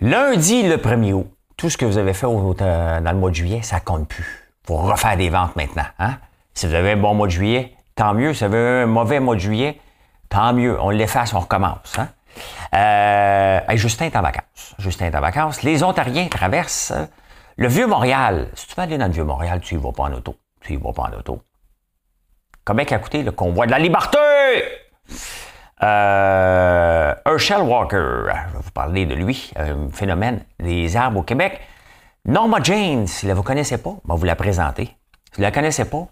Lundi, le 1er août, tout ce que vous avez fait au- dans le mois de juillet, ça compte plus. Faut refaire des ventes maintenant. Hein? Si vous avez un bon mois de juillet, tant mieux. Si vous avez un mauvais mois de juillet, tant mieux. On l'efface, on recommence. Hein? Euh, Justin est en vacances. Justin est en vacances. Les Ontariens traversent euh, le Vieux-Montréal. Si tu veux aller dans le Vieux-Montréal, tu y vas pas en auto. Tu y vas pas en auto. Combien a coûté le convoi de la liberté? Euh, Walker, je vais vous parler de lui, un phénomène des arbres au Québec. Norma Jane, si vous ne la connaissez pas, ben, vous la présentez. Si vous ne la connaissez pas,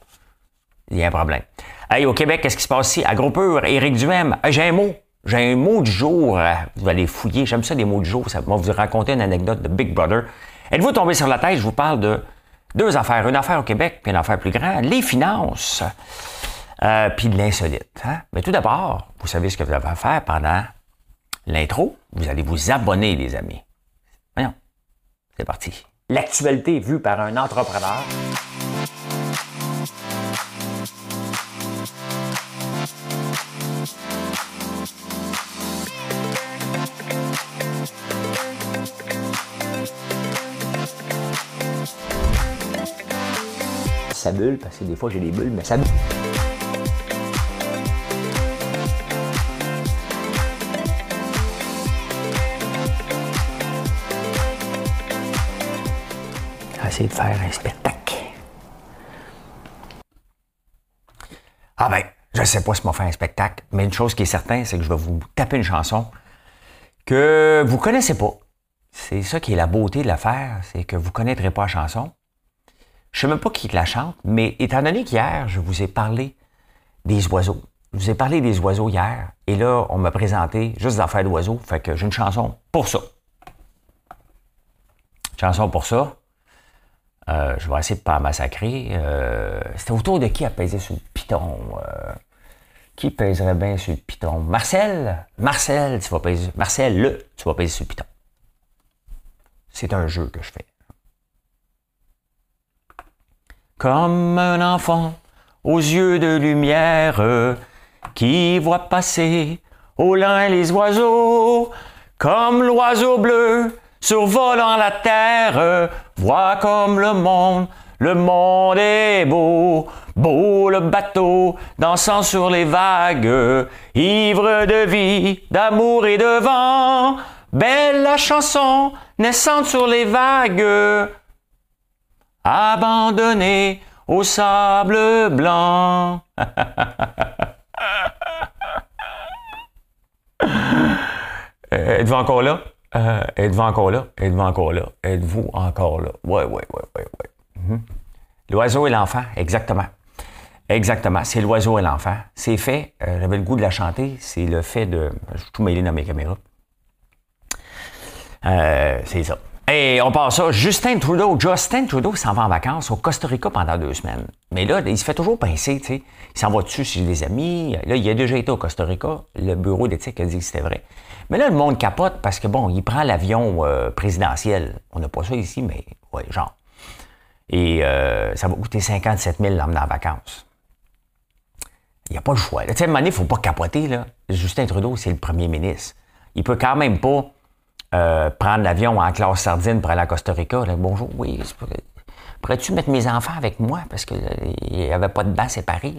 il y a un problème. Hey, au Québec, qu'est-ce qui se passe ici? Agropur, Éric Duhem, hey, j'ai un mot. J'ai un mot du jour. euh, Vous allez fouiller. J'aime ça, des mots du jour. Ça va vous raconter une anecdote de Big Brother. Êtes-vous tombé sur la tête? Je vous parle de deux affaires. Une affaire au Québec, puis une affaire plus grande. Les finances. Euh, puis de l'insolite. hein? Mais tout d'abord, vous savez ce que vous avez à faire pendant l'intro. Vous allez vous abonner, les amis. Voyons. C'est parti. L'actualité vue par un entrepreneur. Ça bulle, parce que des fois j'ai des bulles, mais ça bulle. De faire un spectacle. Ah ben, je sais pas si m'a fait un spectacle, mais une chose qui est certaine, c'est que je vais vous taper une chanson que vous connaissez pas. C'est ça qui est la beauté de l'affaire, c'est que vous connaîtrez pas la chanson. Je sais même pas qui la chante, mais étant donné qu'hier, je vous ai parlé des oiseaux. Je vous ai parlé des oiseaux hier, et là, on m'a présenté juste des affaires d'oiseaux, fait que j'ai une chanson pour ça. Chanson pour ça. Euh, je vais essayer de ne pas massacrer. Euh, C'était autour de qui a pesé sur le piton? Euh, qui pèserait bien sur le piton? Marcel? Marcel, tu vas peser. Marcel, le, tu vas peser sur le piton. C'est un jeu que je fais. Comme un enfant aux yeux de lumière qui voit passer au loin les oiseaux, comme l'oiseau bleu survolant la terre, vois comme le monde, le monde est beau, beau le bateau dansant sur les vagues, ivre de vie, d'amour et de vent, belle la chanson naissante sur les vagues, abandonnée au sable blanc. Euh, Êtes-vous encore là? Euh, êtes-vous encore là? Êtes-vous encore là? Êtes-vous encore là? Ouais, ouais, ouais, ouais, ouais. Mhm. L'oiseau et l'enfant, exactement. Exactement, c'est l'oiseau et l'enfant. C'est fait, euh, j'avais le goût de la chanter, c'est le fait de... Je suis tout mêlé dans mes caméras. Euh, c'est ça. Et on passe ça. Justin Trudeau. Justin Trudeau s'en va en vacances au Costa Rica pendant deux semaines. Mais là, il se fait toujours pincer, tu sais. Il s'en va dessus chez des amis? Là, il a déjà été au Costa Rica. Le bureau d'éthique a dit que c'était vrai. Mais là, le monde capote parce que, bon, il prend l'avion euh, présidentiel. On n'a pas ça ici, mais, ouais, genre. Et euh, ça va coûter 57 000 l'emmener en vacances. Il n'y a pas le choix. Tu sais, à il ne faut pas capoter, là. Justin Trudeau, c'est le premier ministre. Il peut quand même pas euh, prendre l'avion en classe sardine pour aller à Costa Rica. Bonjour, oui. Pourrais-tu mettre mes enfants avec moi? Parce qu'il n'y avait pas de banc séparé.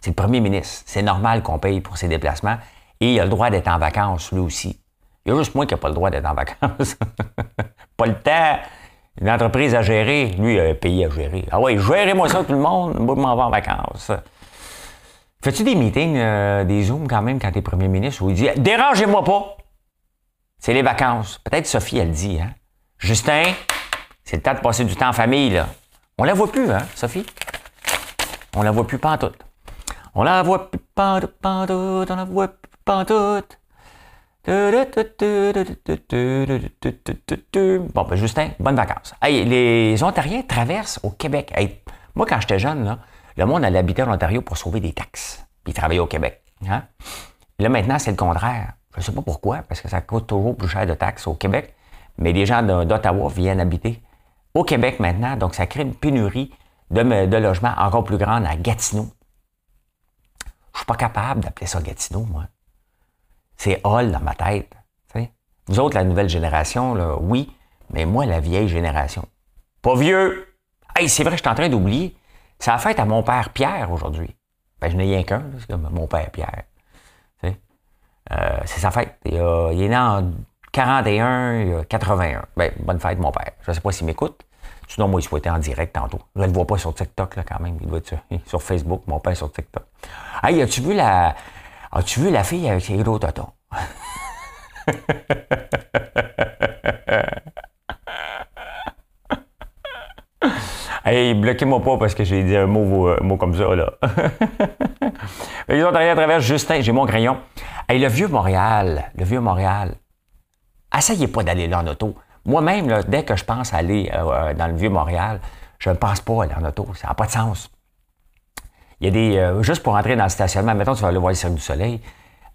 C'est le premier ministre. C'est normal qu'on paye pour ses déplacements. Et il a le droit d'être en vacances, lui aussi. Il y a juste moi qui n'ai pas le droit d'être en vacances. pas le temps. Une entreprise à gérer, lui, il a un pays à gérer. Ah ouais, gérez-moi ça, tout le monde. Moi, je m'en vais en vacances. Fais-tu des meetings, euh, des Zooms quand même, quand tu es premier ministre, où il dit Dérangez-moi pas! C'est les vacances. Peut-être Sophie, elle dit, hein? Justin, c'est le temps de passer du temps en famille, là. On la voit plus, hein, Sophie? On la voit plus pantoute. On la voit plus pantoute, pantoute, on la voit plus pantoute. Bon, ben Justin, bonnes vacances. Hey, les Ontariens traversent au Québec. Hey, moi, quand j'étais jeune, là, le monde allait habiter en Ontario pour sauver des taxes. Puis travailler au Québec. Hein? Là, maintenant, c'est le contraire. Je ne sais pas pourquoi, parce que ça coûte toujours plus cher de taxes au Québec. Mais les gens d'Ottawa viennent habiter au Québec maintenant. Donc, ça crée une pénurie de, logements encore plus grande à Gatineau. Je suis pas capable d'appeler ça Gatineau, moi. C'est Hall dans ma tête. Vous autres, la nouvelle génération, là, oui, mais moi, la vieille génération. Pas vieux! Hey, c'est vrai, je suis en train d'oublier. C'est la fête à mon père Pierre aujourd'hui. Ben, je n'ai rien qu'un, c'est comme mon père Pierre. Euh, c'est sa fête. Il, il, est né en 41, 81. Ben, bonne fête, mon père. Je ne sais pas s'il m'écoute. Sinon, moi, il souhaitait en direct tantôt. Je ne le vois pas sur TikTok, là, quand même. Il doit être sur, Facebook, mon père sur TikTok. Hey, as-tu vu la. As-tu vu la fille avec ses gros totons? hey, bloquez-moi pas parce que j'ai dit un mot, un mot comme ça, là. Ils ont à travers Justin, j'ai mon crayon. Hey, le vieux Montréal, le vieux Montréal, essayez pas d'aller là en auto. Moi-même, dès que je pense aller euh, dans le vieux Montréal, je ne pense pas aller en auto. Ça n'a pas de sens. Il y a des. Euh, juste pour entrer dans le stationnement, mettons, tu vas aller voir le du Soleil,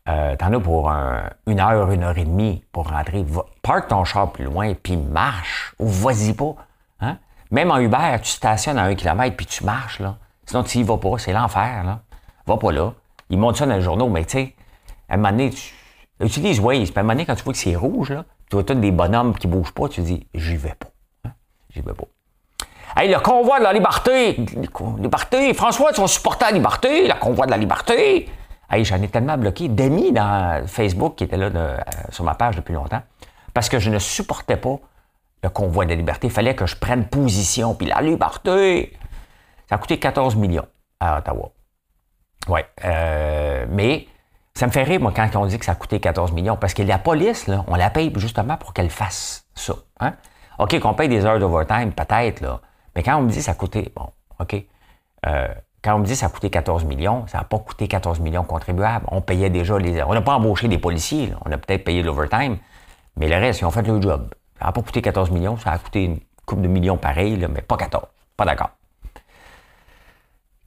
euh, t'en as pour une heure, une heure et demie pour rentrer. Va, parque ton char plus loin, puis marche, ou vas-y pas. Hein? Même en Uber, tu stationnes à un kilomètre, puis tu marches, là. Sinon, tu n'y vas pas, c'est l'enfer, là. Va pas là. Ils montrent ça dans le journaux, mais tu sais, à un moment donné, tu utilises Waze, puis à un moment donné, quand tu vois que c'est rouge, là, tu vois tous des bonhommes qui bougent pas, tu te dis, j'y vais pas. Hein? J'y vais pas. Hey, le convoi de la liberté, liberté, François, tu vas supporter la liberté, le convoi de la liberté. Hey, j'en ai tellement bloqué d'amis dans Facebook qui étaient là euh, sur ma page depuis longtemps parce que je ne supportais pas le convoi de la liberté. Il fallait que je prenne position. Puis la liberté, ça a coûté 14 millions à Ottawa. Oui. Euh, mais ça me fait rire, moi, quand on dit que ça a coûté 14 millions, parce que la police, là, on la paye justement pour qu'elle fasse ça. Hein? OK, qu'on paye des heures d'overtime, peut-être, là. Mais quand on me dit que ça a coûté, bon, OK. Euh, quand on me dit que ça a coûté 14 millions, ça n'a pas coûté 14 millions contribuables. On payait déjà les. On n'a pas embauché des policiers, on a peut-être payé l'overtime, mais le reste, ils ont fait le job. Ça n'a pas coûté 14 millions, ça a coûté une coupe de millions pareil, mais pas 14. Pas d'accord.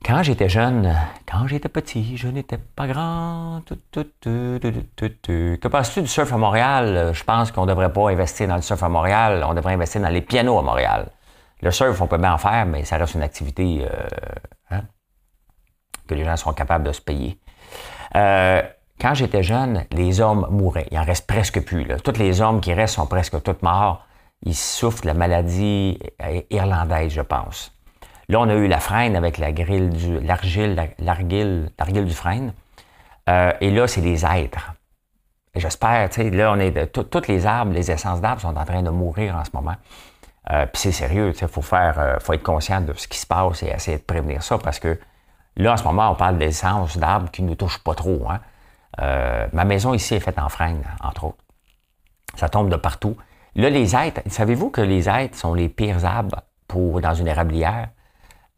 Quand j'étais jeune, quand j'étais petit, je n'étais pas grand. Que penses-tu du surf à Montréal? Je pense qu'on ne devrait pas investir dans le surf à Montréal, on devrait investir dans les pianos à Montréal. Le surf, on peut bien en faire, mais ça reste une activité euh, hein, que les gens sont capables de se payer. Euh, quand j'étais jeune, les hommes mouraient. Il en reste presque plus. Là. Tous les hommes qui restent sont presque tous morts. Ils souffrent de la maladie irlandaise, je pense. Là, on a eu la freine avec la grille du, l'argile, l'argile, l'argile du freine. Euh, et là, c'est des êtres. j'espère, tu sais, là, on est de, toutes les arbres, les essences d'arbres sont en train de mourir en ce moment. Euh, puis c'est sérieux, il faut faire, euh, faut être conscient de ce qui se passe et essayer de prévenir ça parce que là, en ce moment, on parle d'essences d'arbres qui ne nous touchent pas trop. Hein. ma maison ici est faite en freine, entre autres. Ça tombe de partout. Là, les êtres, savez-vous que les êtres sont les pires arbres pour, dans une érablière?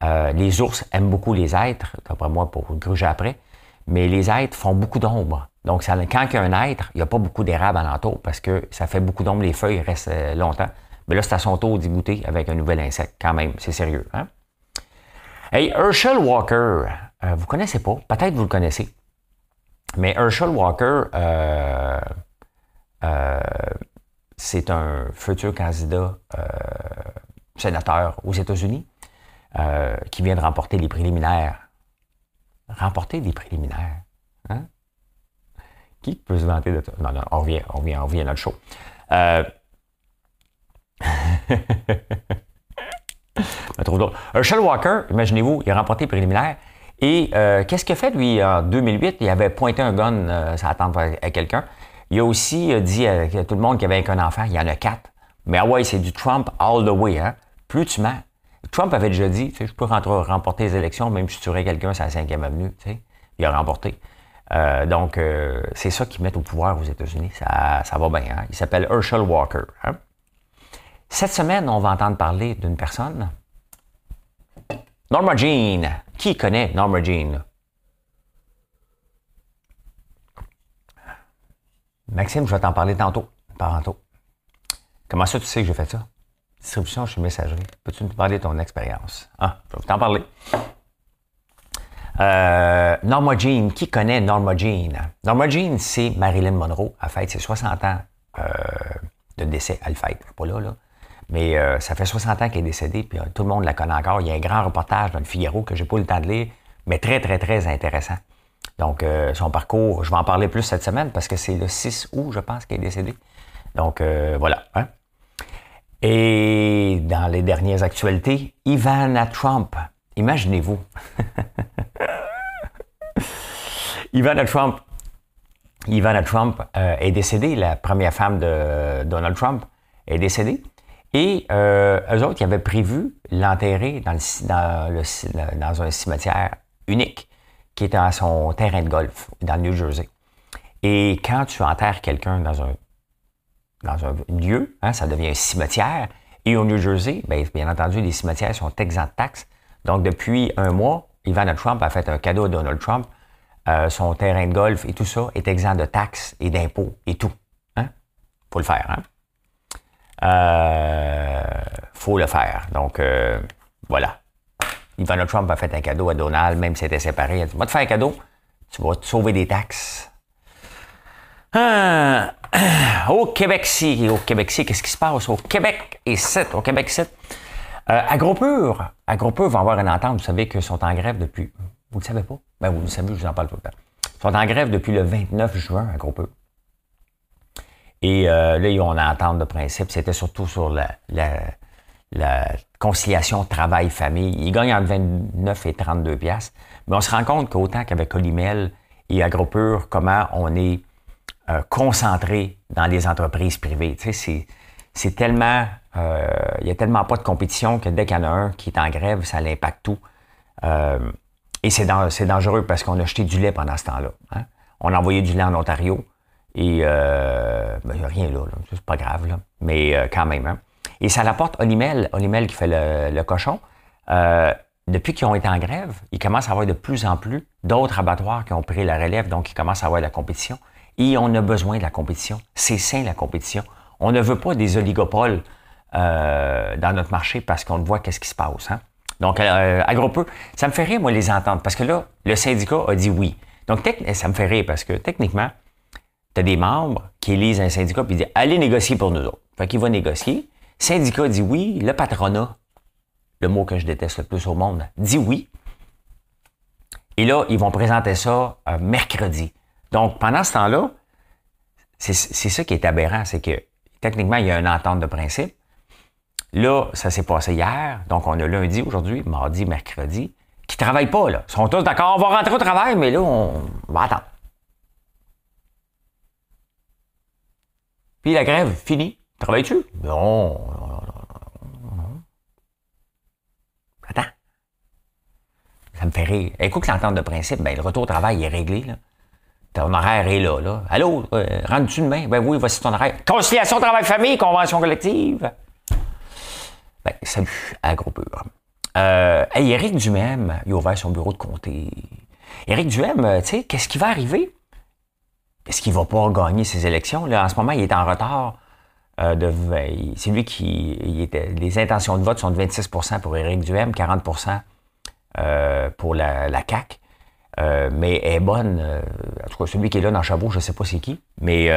Euh, les ours aiment beaucoup les êtres, d'après moi, pour gruger après, mais les êtres font beaucoup d'ombre. Donc, quand il y a un être, il n'y a pas beaucoup d'érable alentour parce que ça fait beaucoup d'ombre, les feuilles restent euh, longtemps. Mais là, c'est à son tour d'y goûter avec un nouvel insecte, quand même. C'est sérieux. Hein? Hey, Herschel Walker, euh, vous connaissez pas, peut-être vous le connaissez, mais Herschel Walker, c'est un futur candidat sénateur aux États-Unis. Euh, qui vient de remporter les préliminaires. Remporter des préliminaires. Hein? Qui peut se vanter de ça? Non, non, on revient, on revient, on revient à notre show. Euh... Herschel Walker, imaginez-vous, il a remporté les préliminaires. Et euh, qu'est-ce qu'il a fait, lui, en 2008? Il avait pointé un gun, euh, ça attend à, quelqu'un. Il a aussi dit à, tout le monde qu'il y avait un enfant, il y en a quatre. Mais ah ouais, c'est du Trump all the way. Hein? Plus tu mens, Trump avait déjà dit, je peux remporter les élections, même si je tuerais quelqu'un sur la 5e avenue. Il a remporté. Euh, donc, euh, c'est ça qui met au pouvoir aux États-Unis. Ça, va bien. Hein. Il s'appelle Herschel Walker. Hein. Cette semaine, on va entendre parler d'une personne. Norma Jean. Qui connaît Norma Jean? Maxime, je vais t'en parler tantôt. Tantôt. Comment ça, tu sais que j'ai fait ça? Distribution chez Messagerie. Peux-tu nous parler de ton expérience? Ah, je vais t'en parler. Euh, Norma Jean, qui connaît Norma Jean? Norma Jean, c'est Marilyn Monroe. Elle fête ses 60 ans euh, de décès. Elle fête, pas là, là. Mais euh, ça fait 60 ans qu'elle est décédée, puis tout le monde la connaît encore. Il y a un grand reportage dans le Figaro que j'ai pas eu le temps de lire, mais très, très, très intéressant. Donc, son parcours, je vais en parler plus cette semaine parce que c'est le 6 août, je pense, qu'elle est décédée. Donc, voilà. Hein? Et dans les dernières actualités, Ivana Trump. Imaginez-vous. Ivana Trump. Ivana Trump euh, est décédée, la première femme de Donald Trump est décédée. Et euh, eux autres, ils avaient prévu l'enterrer dans, dans un cimetière unique qui est à son terrain de golf dans le New Jersey. Et quand tu enterres quelqu'un dans un, dans un lieu, hein, ça devient un cimetière. Et au New Jersey, bien, bien entendu, les cimetières sont exempts de taxes. Donc, depuis un mois, Ivan Trump a fait un cadeau à Donald Trump. Euh, son terrain de golf et tout ça est exempt de taxes et d'impôts et tout. Hein? Faut le faire. Hein? Euh, faut le faire. Donc, euh, voilà. Donald Trump a fait un cadeau à Donald, même s'il était séparé. A dit, va te faire un cadeau, tu vas te sauver des taxes. Ah, au Québec-ci, au Québec-ci, qu'est-ce qui se passe? Au Québec et 7, au Québec 7. Euh, Agropur, Agropur va avoir une entente. Vous savez qu'ils sont en grève depuis. Vous ne le savez pas? Ben, vous le savez, je vous en parle tout le temps. Ils sont en grève depuis le 29 juin, Agropur. Et euh, là, ils ont une entente de principe. C'était surtout sur la, la, conciliation travail-famille. Ils gagnent entre 29 et 32 pièces. Mais on se rend compte qu'autant qu'avec Colimel et Agropur, comment on est euh, concentré dans les entreprises privées. Tu sais, c'est tellement... Euh, il n'y a tellement pas de compétition que dès qu'il y en a un qui est en grève, ça l'impacte tout. Euh, et c'est dangereux parce qu'on a jeté du lait pendant ce temps-là. Hein. On a envoyé du lait en Ontario et ben, il n'y a rien là, c'est pas grave, mais quand même. Hein. Et ça l'apporte Olimel, Olimel qui fait le, cochon. Depuis qu'ils ont été en grève, il commence à avoir de plus en plus d'autres abattoirs qui ont pris la relève, donc ils commencent à avoir de la compétition. On a besoin de la compétition. C'est sain, la compétition. On ne veut pas des oligopoles euh, dans notre marché parce qu'on voit qu'est-ce qui se passe. Hein? Donc, euh, peu, ça me fait rire, moi, les entendre, parce que là, le syndicat a dit oui. Donc, ça me fait rire parce que techniquement, tu as des membres qui élisent un syndicat et disent allez négocier pour nous autres. Fait qu'il va négocier syndicat dit oui, le patronat, le mot que je déteste le plus au monde, dit oui. Et là, ils vont présenter ça euh, mercredi. Donc, pendant ce temps-là, c'est ça qui est aberrant, c'est que techniquement, il y a une entente de principe. Là, ça s'est passé hier, donc on a lundi aujourd'hui, mardi, mercredi, qui ne travaillent pas, là. Ils sont tous d'accord, on va rentrer au travail, mais là, on va attendre. Puis la grève, finie. Travailles-tu? Non. Attends. Ça me fait rire. Écoute l'entente de principe, ben, le retour au travail est réglé. Là. Ton horaire est là. là. Allô, euh, rentres-tu demain? Ben oui, voici ton horaire. Conciliation travail-famille, convention collective. Ben, salut, agropur. Euh, hey, Éric Duhem, il a ouvert son bureau de comté. Éric Duhem, euh, tu sais, qu'est-ce qui va arriver? Est-ce qu'il va pas gagner ses élections? Là, en ce moment, il est en retard euh, c'est lui qui. les intentions de vote sont de 26% pour Éric Duhem, 40% euh, pour la, la CAQ. Euh, mais elle est bonne. en tout cas, celui qui est là dans Chabot, je ne sais pas c'est qui. Mais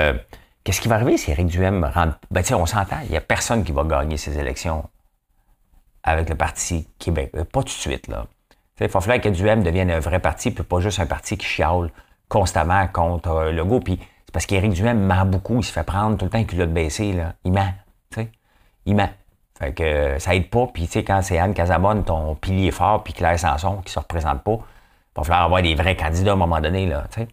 qu'est-ce qui va arriver si Éric Duhem rentre? Ben, tu on s'entend, il n'y a personne qui va gagner ces élections avec le Parti Québec. Pas tout de suite, là. Il va falloir que Duhem devienne un vrai parti, puis pas juste un parti qui chiale constamment contre le goût. Puis parce qu'Éric Duhem ment beaucoup, il se fait prendre tout le temps qu'il a baissé, là. Il ment, tu. Il ment. Fait que euh, ça aide pas. Puis, tu sais, quand c'est Anne Casabonne, ton pilier fort, puis Claire Sanson qui se représente pas, va falloir avoir des vrais candidats à un moment donné, là, tu sais.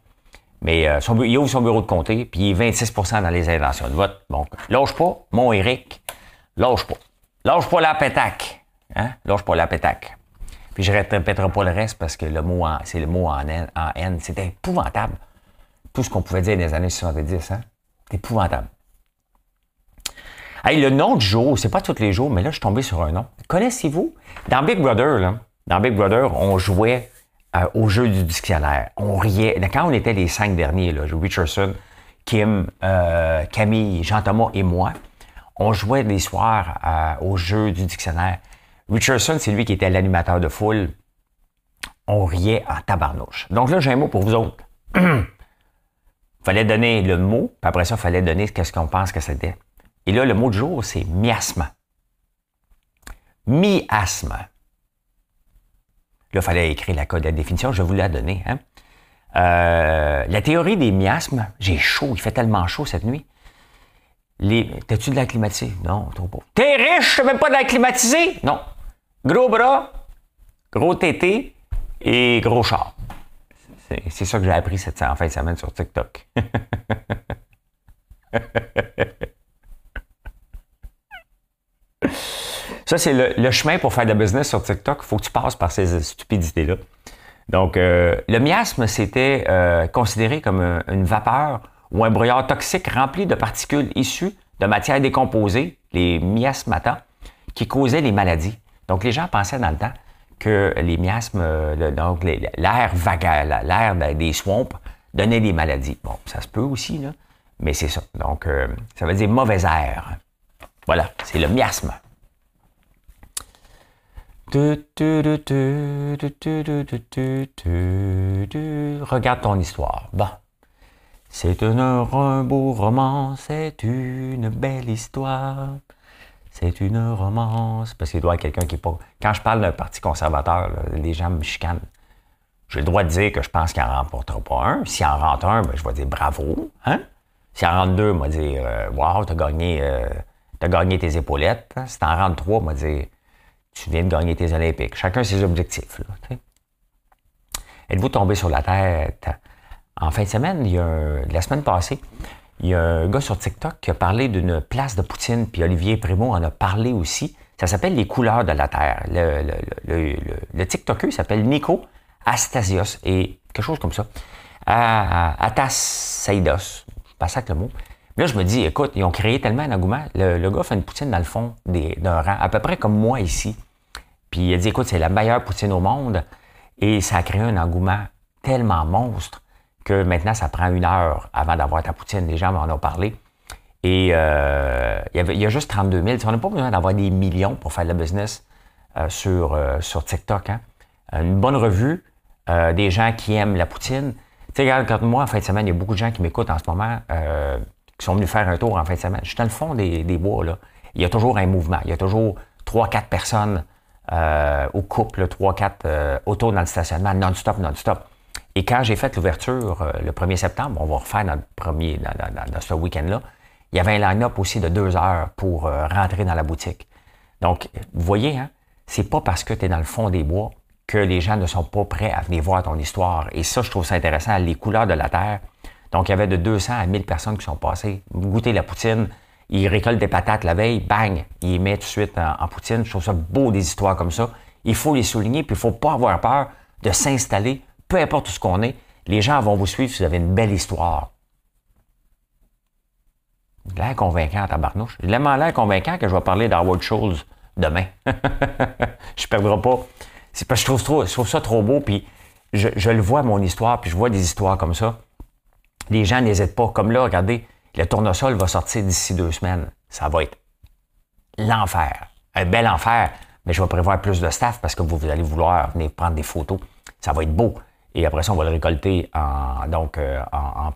Mais euh, son, il ouvre son bureau de comté, puis il est 26% dans les intentions de vote. Donc, lâche pas, mon Éric, lâche pas. Lâche pas la pétaque. Hein? Lâche pas la pétaque. Puis je répéterai pas le reste parce que le mot c'est le mot en en haine. C'est épouvantable tout ce qu'on pouvait dire dans les années 70. Hein? C'est épouvantable. Hey, le nom du jour, c'est pas tous les jours, mais là, je suis tombé sur un nom. Connaissez-vous? Dans Big Brother, là, dans Big Brother, on jouait euh, au jeu du dictionnaire. On riait. Quand on était les cinq derniers, là, Richardson, Kim, euh, Camille, Jean-Thomas et moi, on jouait des soirs euh, au jeu du dictionnaire. Richardson, c'est lui qui était l'animateur de foule. On riait en tabarnouche. Donc là, j'ai un mot pour vous autres. fallait donner le mot, puis après ça, fallait donner ce qu'on pense que c'était. Et là, le mot du jour, c'est miasme. Miasme. Là, il fallait écrire la code de la définition, je vous l'ai donné. Hein? Euh, la théorie des miasmes, j'ai chaud, il fait tellement chaud cette nuit. T'as-tu de la? Non, trop pas. T'es riche, t'as même pas de la? Non. Gros bras, gros tété et gros char. C'est ça que j'ai appris cette en fin de semaine sur TikTok. ça, c'est le, chemin pour faire de business sur TikTok. Il faut que tu passes par ces stupidités-là. Donc, euh, le miasme, c'était euh, considéré comme une vapeur ou un brouillard toxique rempli de particules issues de matières décomposées, les miasmata, qui causaient les maladies. Donc, les gens pensaient dans le temps que les miasmes, euh, donc l'air vagal, l'air des swamps, donnait des maladies. Bon, ça se peut aussi, là, mais c'est ça. Donc, ça veut dire mauvais air. Voilà, c'est le miasme. Regarde ton histoire. Bon. C'est un beau roman, c'est une belle histoire. C'est une romance. Parce qu'il doit y avoir quelqu'un qui est pas. Quand je parle d'un parti conservateur, les gens me chicanent. J'ai le droit de dire que je pense qu'il n'en remportera pas un. S'il en rentre un, ben, je vais dire bravo. Hein? S'il en rentre deux, je vais dire euh, Wow, t'as gagné, euh, as gagné tes épaulettes. Si t'en rentres trois, je vais dire Tu viens de gagner tes Olympiques. Chacun ses objectifs. Êtes-vous tombé sur la tête? En fin de semaine, il y a, la semaine passée, il y a un gars sur TikTok qui a parlé d'une place de Poutine, puis Olivier Primo en a parlé aussi. Ça s'appelle Les couleurs de la Terre. Le, le, TikToker s'appelle Nico Astasios et quelque chose comme ça. Atas Saidos. Je passe avec le mot. Là, je me dis, écoute, ils ont créé tellement un engouement. Le, gars fait une poutine dans le fond d'un rang, à peu près comme moi ici. Puis il a dit, écoute, c'est la meilleure poutine au monde. Et ça a créé un engouement tellement monstre que maintenant, ça prend une heure avant d'avoir ta poutine. Les gens m'en ont parlé. Et euh, il, y a juste 32 000. On n'a pas besoin d'avoir des millions pour faire le business euh, sur, euh, sur TikTok. Hein. Une bonne revue, des gens qui aiment la poutine. Tu sais, regarde, quand moi, en fin de semaine, il y a beaucoup de gens qui m'écoutent en ce moment, qui sont venus faire un tour en fin de semaine. Je suis dans le fond des, bois, là. Il y a toujours un mouvement. Il y a toujours 3-4 personnes au couple, 3-4 autos dans le stationnement, non-stop, non-stop. Et quand j'ai fait l'ouverture euh, le 1er septembre, on va refaire dans, premier, dans, ce week-end-là, il y avait un line-up aussi de deux heures pour euh, rentrer dans la boutique. Donc, vous voyez, hein, c'est pas parce que tu es dans le fond des bois que les gens ne sont pas prêts à venir voir ton histoire. Et ça, je trouve ça intéressant, les couleurs de la terre. Donc, il y avait de 200 à 1000 personnes qui sont passées goûter la poutine. Ils récoltent des patates la veille, bang, ils mettent tout de suite en, poutine. Je trouve ça beau des histoires comme ça. Il faut les souligner, puis il faut pas avoir peur de s'installer peu importe ce qu'on est, les gens vont vous suivre si vous avez une belle histoire. L'air convaincant, tabarnouche. J'ai l'air convaincant que je vais parler d'Howard Schultz demain. je ne perdrai pas. C'est parce que je trouve, je trouve ça trop beau, puis je, je, le vois, mon histoire, puis je vois des histoires comme ça. Les gens n'hésitent pas. Comme là, regardez, le tournesol va sortir d'ici deux semaines. Ça va être l'enfer. Un bel enfer. Mais je vais prévoir plus de staff parce que vous, allez vouloir venir prendre des photos. Ça va être beau. Et après ça, on va le récolter donc, euh,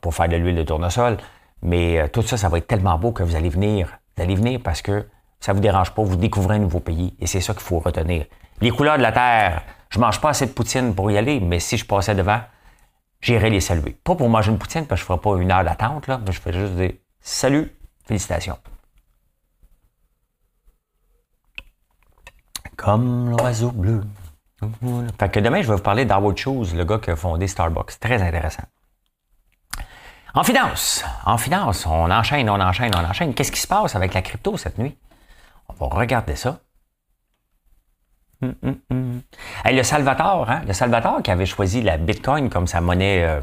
pour faire de l'huile de tournesol. Mais euh, tout ça, ça va être tellement beau que vous allez venir. Vous allez venir parce que ça ne vous dérange pas, vous découvrez un nouveau pays. Et c'est ça qu'il faut retenir. Les couleurs de la terre, je mange pas assez de poutine pour y aller, mais si je passais devant, j'irais les saluer. Pas pour manger une poutine, parce que je ne ferai pas une heure d'attente, mais je fais juste dire salut, félicitations. Comme l'oiseau bleu. Fait que demain, je vais vous parler d'Howard Schultz, le gars qui a fondé Starbucks. Très intéressant. En finance, en finance, on enchaîne, on enchaîne, on enchaîne. Qu'est-ce qui se passe avec la crypto cette nuit? On va regarder ça. Le Salvatore, hein? le Salvatore qui avait choisi la Bitcoin comme sa monnaie, euh,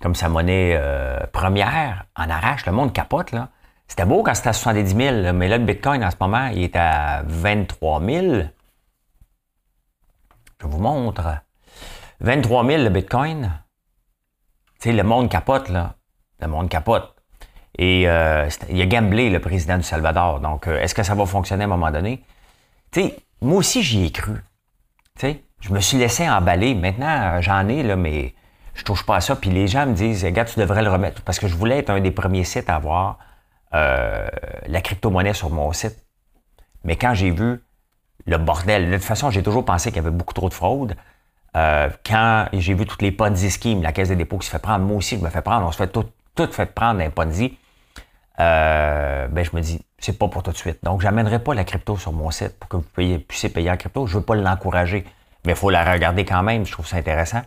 comme sa monnaie euh, première, en arrache, le monde capote. Là. C'était beau quand c'était à 70 000, mais là, le Bitcoin en ce moment, il est à 23 000. Je vous montre. 23 000 le Bitcoin. Tu sais, le monde capote, là. Le monde capote. Et euh, il a gamblé, le président du Salvador. Donc, est-ce que ça va fonctionner à un moment donné? Tu moi aussi, j'y ai cru. Tu je me suis laissé emballer. Maintenant, euh, j'en ai, là, mais je touche pas à ça. Puis les gens me disent, gars, tu devrais le remettre. Parce que je voulais être un des premiers sites à avoir la crypto-monnaie sur mon site. Mais quand j'ai vu le bordel. De toute façon, j'ai toujours pensé qu'il y avait beaucoup trop de fraude. Euh, quand j'ai vu toutes les Ponzi schemes, la Caisse des dépôts qui se fait prendre, moi aussi, je me fais prendre, on se fait tout, tout fait prendre un Ponzi. Euh, ben je me dis, c'est pas pour tout de suite. Donc, j'amènerai pas la crypto sur mon site pour que vous puissiez payer en crypto. Je veux pas l'encourager, mais il faut la regarder quand même. Je trouve ça intéressant.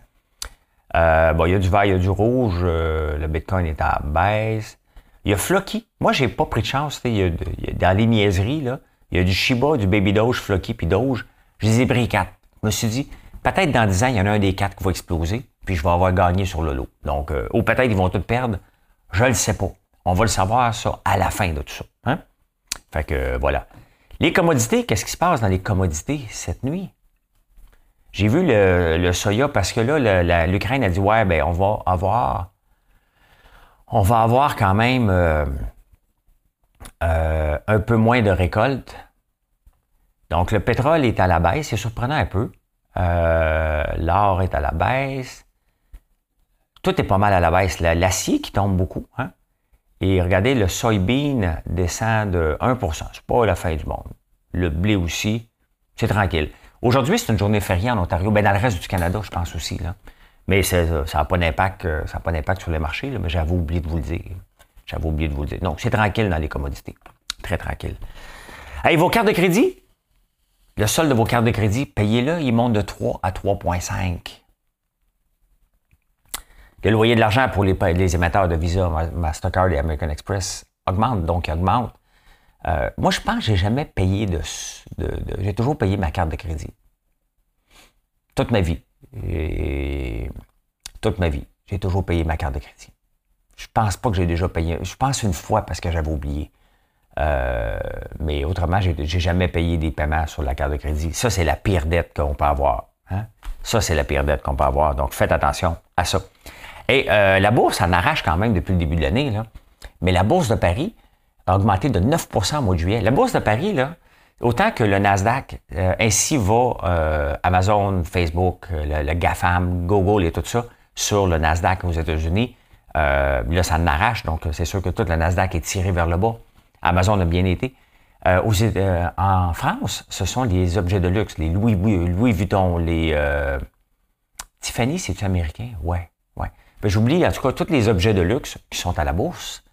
Euh, bon, il y a du vert, il y a du rouge. Euh, le Bitcoin est à baisse. Il y a Flocky. Moi, j'ai pas pris de chance. Il y, a, dans les niaiseries, là, il y a du Shiba, du Baby Doge, Flocky, puis Doge. Je les ai pris quatre. Je me suis dit, peut-être dans 10 ans, il y en a un des quatre qui va exploser, puis je vais avoir gagné sur le lot. Donc, ou peut-être ils vont tout perdre. Je le sais pas. On va le savoir, ça, à la fin de tout ça. Hein? Fait que, voilà. Les commodités, qu'est-ce qui se passe dans les commodités cette nuit? J'ai vu le, soya parce que là, l'Ukraine a dit ouais, ben on va avoir, on va avoir quand même euh, euh, un peu moins de récolte. Donc le pétrole est à la baisse, c'est surprenant un peu. Euh, l'or est à la baisse. Tout est pas mal à la baisse. L'acier qui tombe beaucoup. Hein? Et regardez, le soybean descend de 1% C'est pas la fin du monde. Le blé aussi, c'est tranquille. Aujourd'hui, c'est une journée fériée en Ontario. Ben, dans le reste du Canada, je pense aussi. Là. Mais ça n'a pas d'impact, euh, ça pas d'impact sur les marchés, mais j'avais oublié de vous le dire. J'avais oublié de vous le dire. Donc, c'est tranquille dans les commodités. Très tranquille. Hey, vos cartes de crédit, le solde de vos cartes de crédit, payez-le, il monte de 3 à 3,5. Le loyer de l'argent pour les, émetteurs de Visa, Mastercard et American Express augmente, donc augmente. Euh, moi, je pense que j'ai jamais payé de, j'ai toujours payé ma carte de crédit. Toute ma vie. toute ma vie. J'ai toujours payé ma carte de crédit. Je pense pas que j'ai déjà payé. Je pense une fois parce que j'avais oublié. Euh, mais autrement, j'ai, j'ai jamais payé des paiements sur la carte de crédit. Ça, c'est la pire dette qu'on peut avoir. Hein? Ça, c'est la pire dette qu'on peut avoir. Donc, faites attention à ça. Et euh, la bourse en arrache quand même depuis le début de l'année. Là. Mais la bourse de Paris, a augmenté de 9% au mois de juillet. La bourse de Paris, là, autant que le Nasdaq, euh, ainsi va euh, Amazon, Facebook, euh, le, GAFAM, Google et tout ça sur le Nasdaq aux États-Unis. là, ça n'arrache, donc c'est sûr que tout le Nasdaq est tiré vers le bas. Amazon a bien été. en France, ce sont les objets de luxe, les Louis, Louis Vuitton, les Tiffany, c'est-tu américain? Ouais. Ben, j'oublie, en tout cas, tous les objets de luxe qui sont à la bourse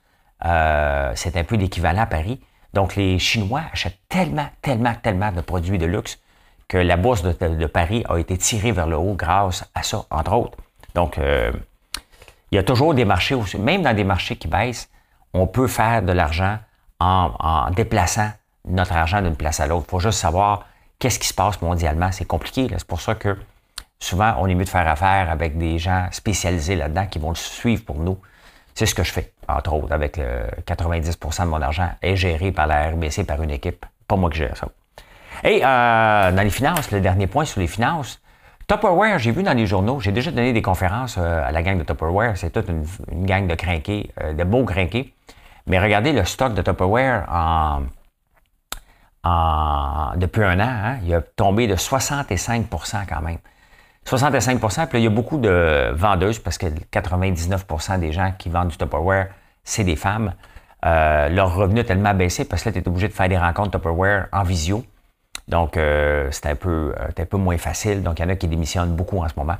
euh, c'est un peu l'équivalent à Paris. Donc, les Chinois achètent tellement, tellement, tellement de produits de luxe que la bourse de, Paris a été tirée vers le haut grâce à ça, entre autres. Donc, euh, il y a toujours des marchés, même dans des marchés qui baissent, on peut faire de l'argent en, déplaçant notre argent d'une place à l'autre. Il faut juste savoir qu'est-ce qui se passe mondialement. C'est compliqué. C'est pour ça que souvent, on est mieux de faire affaire avec des gens spécialisés là-dedans qui vont le suivre pour nous. C'est ce que je fais, entre autres, avec le 90% de mon argent est géré par la RBC, par une équipe. Pas moi qui gère ça. Et euh, dans les finances, le dernier point sur les finances, Tupperware, j'ai vu dans les journaux, j'ai déjà donné des conférences euh, à la gang de Tupperware. C'est toute une, gang de crinqués, euh, de beaux crinqués. Mais regardez le stock de Tupperware depuis un an. Hein, il a tombé de 65% quand même. 65% puis là, il y a beaucoup de vendeuses parce que 99% des gens qui vendent du Tupperware, c'est des femmes. Euh, leur revenu a tellement baissé parce que là, tu es obligé de faire des rencontres Tupperware en visio. Donc, euh, c'est un, peu, euh, un peu moins facile. Donc, il y en a qui démissionnent beaucoup en ce moment.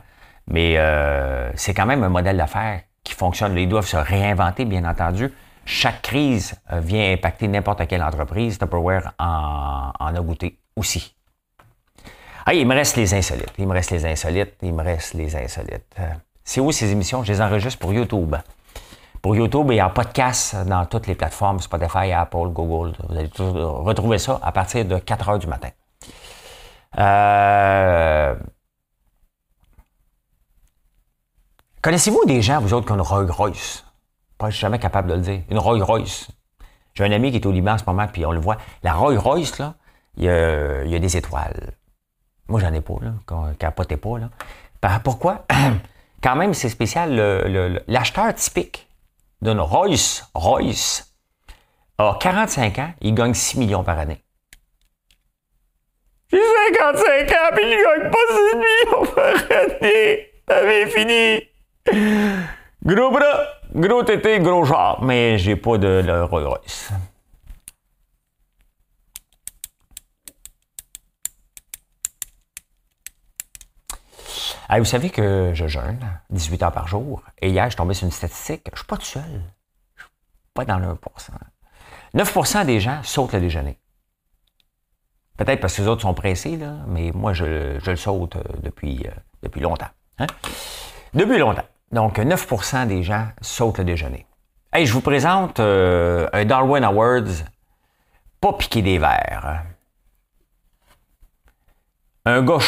Mais euh, c'est quand même un modèle d'affaires qui fonctionne. Ils doivent se réinventer, bien entendu. Chaque crise vient impacter n'importe quelle entreprise. Tupperware en, en a goûté aussi. Ah, il me reste les insolites. Il me reste les insolites. Il me reste les insolites. Euh, c'est où ces émissions? Je les enregistre pour YouTube. Pour YouTube et en podcast dans toutes les plateformes, Spotify, Apple, Google. Vous allez retrouver ça à partir de 4 heures du matin. Euh, connaissez-vous des gens, vous autres, qui ont une Rolls Royce? Pas, je suis jamais capable de le dire. Une Rolls Royce. J'ai un ami qui est au Liban en ce moment, puis on le voit. La Rolls Royce, là, il y a des étoiles. Moi, j'en ai pas, là. Capotez pas, là. Pourquoi? Quand même, c'est spécial. L'acheteur typique d'une Royce, Royce, a 45 ans, il gagne 6 millions par année. J'ai 55 ans, puis je gagne pas 6 millions par année. Ça fini. Gros bras, gros tété, gros genre, mais j'ai pas de, de Rolls Royce. Vous savez que je jeûne 18 heures par jour. Et hier, je suis tombé sur une statistique. Je suis pas tout seul. Je suis pas dans le 1%. 9% des gens sautent le déjeuner. Peut-être parce que les autres sont pressés, mais moi, je, le saute euh, depuis, euh, depuis longtemps. Hein? Depuis longtemps. Donc, 9% des gens sautent le déjeuner. Je vous présente euh, un Darwin Awards pas piqué des verres. Un gars.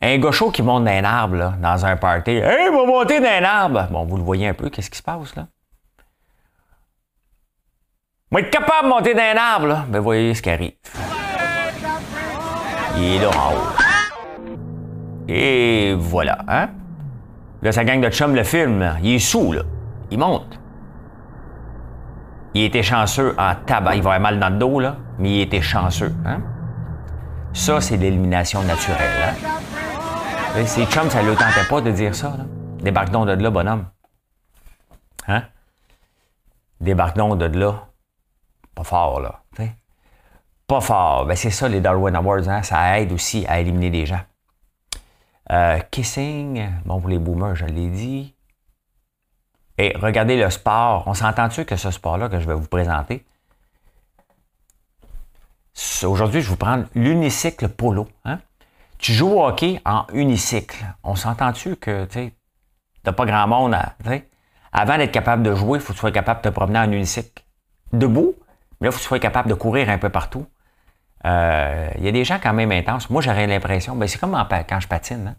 Un chaud qui monte d'un arbre, là, dans un party. Hey, il va monter d'un arbre! Bon, vous le voyez un peu, qu'est-ce qui se passe, là? Moi, être capable de monter d'un arbre, là? Ben, voyez ce qui arrive. Il est là en haut. Et voilà, hein? Là, sa gang de chum le film, il est sous, là. Il monte. Il était chanceux en tabac. Il va avoir mal dans le dos, là, mais il était chanceux. Hein? Ça, c'est l'élimination naturelle. Hein? Ces chums, ça ne le tentait pas de dire ça. Là. Débarque donc de là, bonhomme. Hein? Débarque donc de là. Pas fort, là. Pas fort. Ben, c'est ça, les Darwin Awards. Hein? Ça aide aussi à éliminer des gens. Euh, kissing, bon, pour les boomers, je l'ai dit. Et regardez le sport. On s'entend-tu que ce sport-là que je vais vous présenter? Aujourd'hui, je vais vous prendre l'unicycle polo. Hein? Tu joues au hockey en unicycle. On s'entend-tu que tu n'as pas grand monde à. Avant d'être capable de jouer, il faut que tu sois capable de te promener en unicycle. Debout, mais là, il faut que tu sois capable de courir un peu partout. Euh, il y a des gens quand même intenses. Moi, j'aurais l'impression, ben, c'est comme quand je patine. Hein?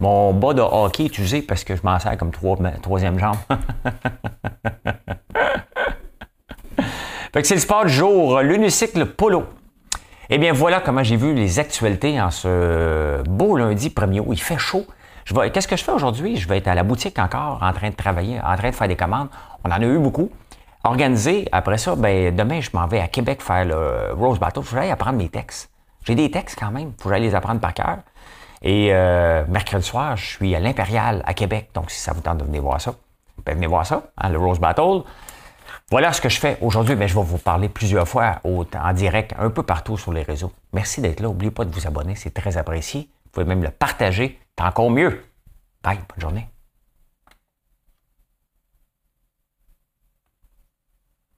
Mon bas de hockey est usé parce que je m'en sers comme troisième jambe. fait que c'est le sport du jour, l'unicycle polo. Eh bien, voilà comment j'ai vu les actualités en ce beau lundi 1er août. Il fait chaud. Qu'est-ce que je fais aujourd'hui? Je vais être à la boutique encore, en train de travailler, en train de faire des commandes. On en a eu beaucoup. Organisé. Après ça, ben, demain, je m'en vais à Québec faire le Rose Battle. Je vais apprendre mes textes. J'ai des textes quand même. Il faut que les apprendre par cœur. Et euh, mercredi soir, je suis à l'Impérial à Québec. Donc, si ça vous tente de venir voir ça, ben, venez voir ça, hein, le Rose Battle. Voilà ce que je fais aujourd'hui. Mais je vais vous parler plusieurs fois en direct, un peu partout sur les réseaux. Merci d'être là. N'oubliez pas de vous abonner, c'est très apprécié. Vous pouvez même le partager. C'est encore mieux. Bye, bonne journée.